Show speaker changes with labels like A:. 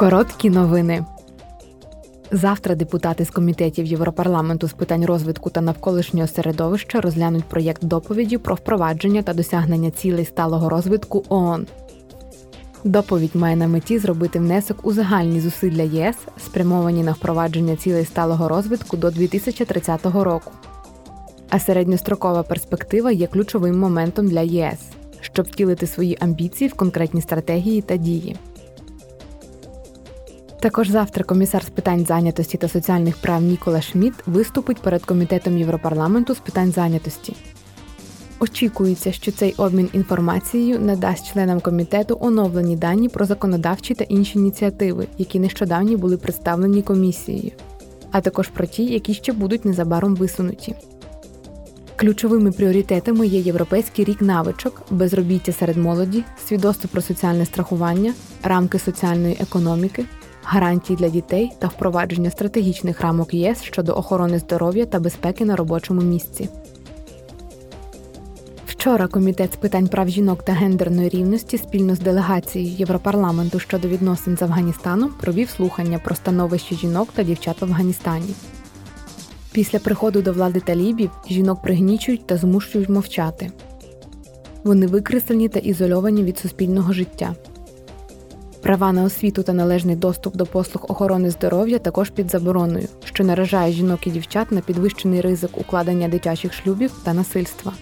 A: Короткі новини. Завтра депутати з комітетів Європарламенту з питань розвитку та навколишнього середовища розглянуть проєкт доповіді про впровадження та досягнення цілей сталого розвитку ООН. Доповідь має на меті зробити внесок у загальні зусилля ЄС, спрямовані на впровадження цілей сталого розвитку до 2030 року. А середньострокова перспектива є ключовим моментом для ЄС, щоб втілити свої амбіції в конкретні стратегії та дії. Також завтра комісар з питань зайнятості та соціальних прав Нікола Шмідт виступить перед комітетом Європарламенту з питань зайнятості. Очікується, що цей обмін інформацією надасть членам комітету оновлені дані про законодавчі та інші ініціативи, які нещодавні були представлені комісією, а також про ті, які ще будуть незабаром висунуті. Ключовими пріоритетами є Європейський рік навичок, безробіття серед молоді, свідоцтво про соціальне страхування, рамки соціальної економіки, гарантії для дітей та впровадження стратегічних рамок ЄС щодо охорони здоров'я та безпеки на робочому місці. Вчора комітет з питань прав жінок та гендерної рівності спільно з делегацією Європарламенту щодо відносин з Афганістаном провів слухання про становище жінок та дівчат в Афганістані. Після приходу до влади талібів жінок пригнічують та змушують мовчати. Вони викреслені та ізольовані від суспільного життя. Права на освіту та належний доступ до послуг охорони здоров'я також під забороною, що наражає жінок і дівчат на підвищений ризик укладення дитячих шлюбів та насильства.